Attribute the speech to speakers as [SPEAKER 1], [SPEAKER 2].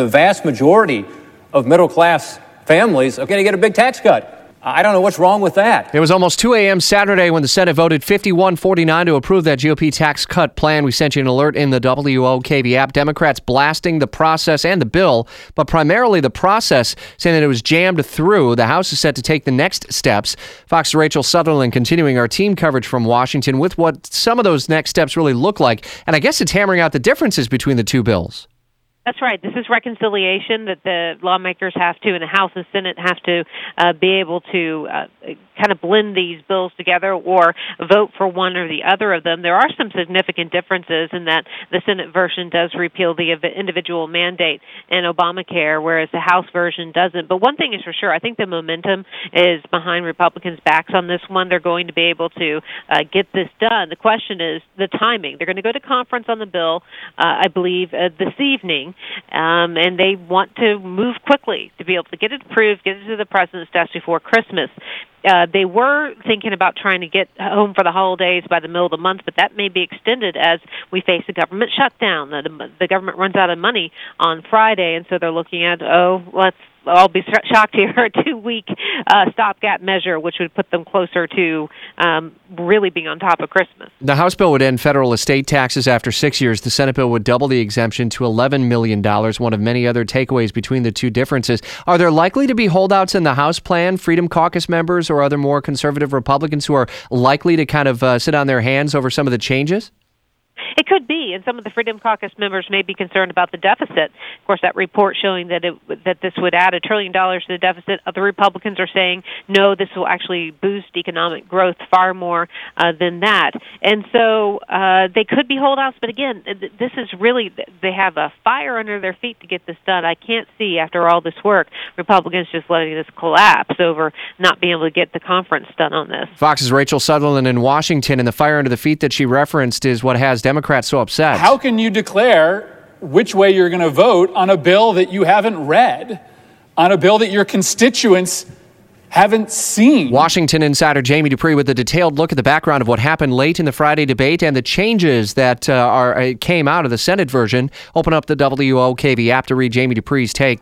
[SPEAKER 1] the vast majority of middle class families are going to get a big tax cut. I don't know what's wrong with that.
[SPEAKER 2] It was almost 2 a.m. Saturday when the Senate voted 51 49 to approve that GOP tax cut plan. We sent you an alert in the WOKV app. Democrats blasting the process and the bill, but primarily the process, saying that it was jammed through. The House is set to take the next steps. Fox Rachel Sutherland continuing our team coverage from Washington with what some of those next steps really look like. And I guess it's hammering out the differences between the two bills.
[SPEAKER 3] That's right. This is reconciliation that the lawmakers have to, and the House and Senate have to uh, be able to uh, kind of blend these bills together or vote for one or the other of them. There are some significant differences in that the Senate version does repeal the individual mandate in Obamacare, whereas the House version doesn't. But one thing is for sure, I think the momentum is behind Republicans' backs on this one. They're going to be able to uh, get this done. The question is the timing. They're going to go to conference on the bill, uh, I believe, uh, this evening um, and they want to move quickly to be able to get it approved, get it to the president's desk before Christmas. Uh, they were thinking about trying to get home for the holidays by the middle of the month, but that may be extended as we face a government shutdown. The, the government runs out of money on Friday, and so they're looking at, oh, let's I'll be shocked to hear a two-week uh, stopgap measure, which would put them closer to um, really being on top of Christmas.
[SPEAKER 2] The House bill would end federal estate taxes after six years. The Senate bill would double the exemption to $11 million, one of many other takeaways between the two differences. Are there likely to be holdouts in the House plan, Freedom Caucus members or other more conservative Republicans who are likely to kind of uh, sit on their hands over some of the changes?
[SPEAKER 3] It could be, and some of the Freedom Caucus members may be concerned about the deficit. Of course, that report showing that it, that this would add a trillion dollars to the deficit. Other Republicans are saying no, this will actually boost economic growth far more uh, than that. And so uh, they could be holdouts, but again, this is really they have a fire under their feet to get this done. I can't see after all this work Republicans just letting this collapse over not being able to get the conference done on this.
[SPEAKER 2] Fox's Rachel Sutherland in Washington, and the fire under the feet that she referenced is what has Democrats Democrats so upset?
[SPEAKER 4] How can you declare which way you're going to vote on a bill that you haven't read, on a bill that your constituents haven't seen.
[SPEAKER 2] Washington insider Jamie Dupree with a detailed look at the background of what happened late in the Friday debate and the changes that uh, are uh, came out of the Senate version. Open up the WOKV app to read Jamie Dupree's take.